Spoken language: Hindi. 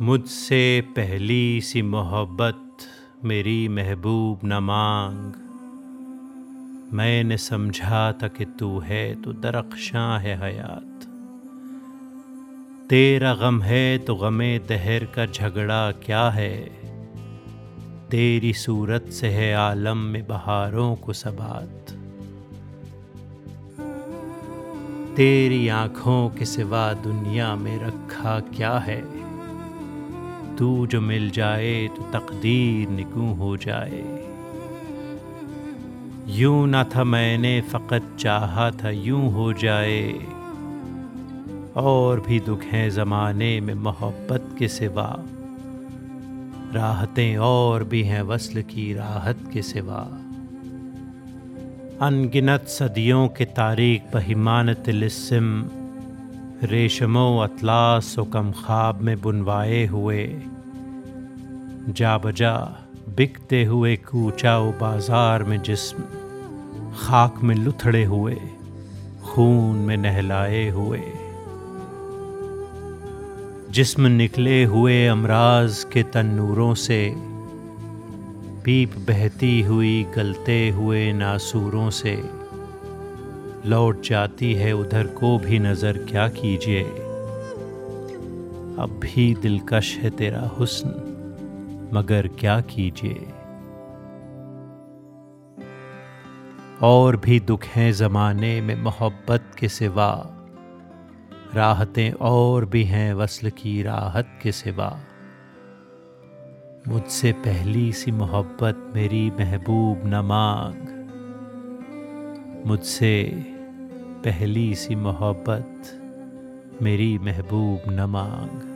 मुझसे पहली सी मोहब्बत मेरी महबूब न मांग। मैंने समझा था कि तू है तो दरख्शां है हयात। तेरा गम है तो गमे दहर का झगड़ा क्या है? तेरी सूरत से है आलम में बहारों को सबात। तेरी आँखों के सिवा दुनिया में रखा क्या है? तू जो मिल जाए तो तकदीर निकू हो जाए। यूँ ना था मैंने, फ़कत चाहा था यूँ हो जाए। और भी दुख हैं ज़माने में मोहब्बत के सिवा। राहतें और भी हैं वसल की राहत के सिवा। अनगिनत सदियों के तारीख बहिमानत लिस्म रेशमो अतलास व कम ख्वाब में बुनवाए हुए, जा बजा बिकते हुए कूचा बाज़ार में जिस्म, खाक में लुथड़े हुए, खून में नहलाए हुए। जिस्म निकले हुए अमराज के तन्नूरों से पीप बहती हुई गलते हुए नासूरों से। लौट जाती है उधर को भी नज़र, क्या कीजिए? अब भी दिलकश है तेरा हुस्न, मगर क्या कीजिए? और भी दुख हैं ज़माने में मोहब्बत के सिवा। राहतें और भी हैं वसल की राहत के सिवा। मुझसे पहली सी मोहब्बत मेरी महबूब न मांग। मुझसे पहली सी मोहब्बत मेरी महबूब न मांग।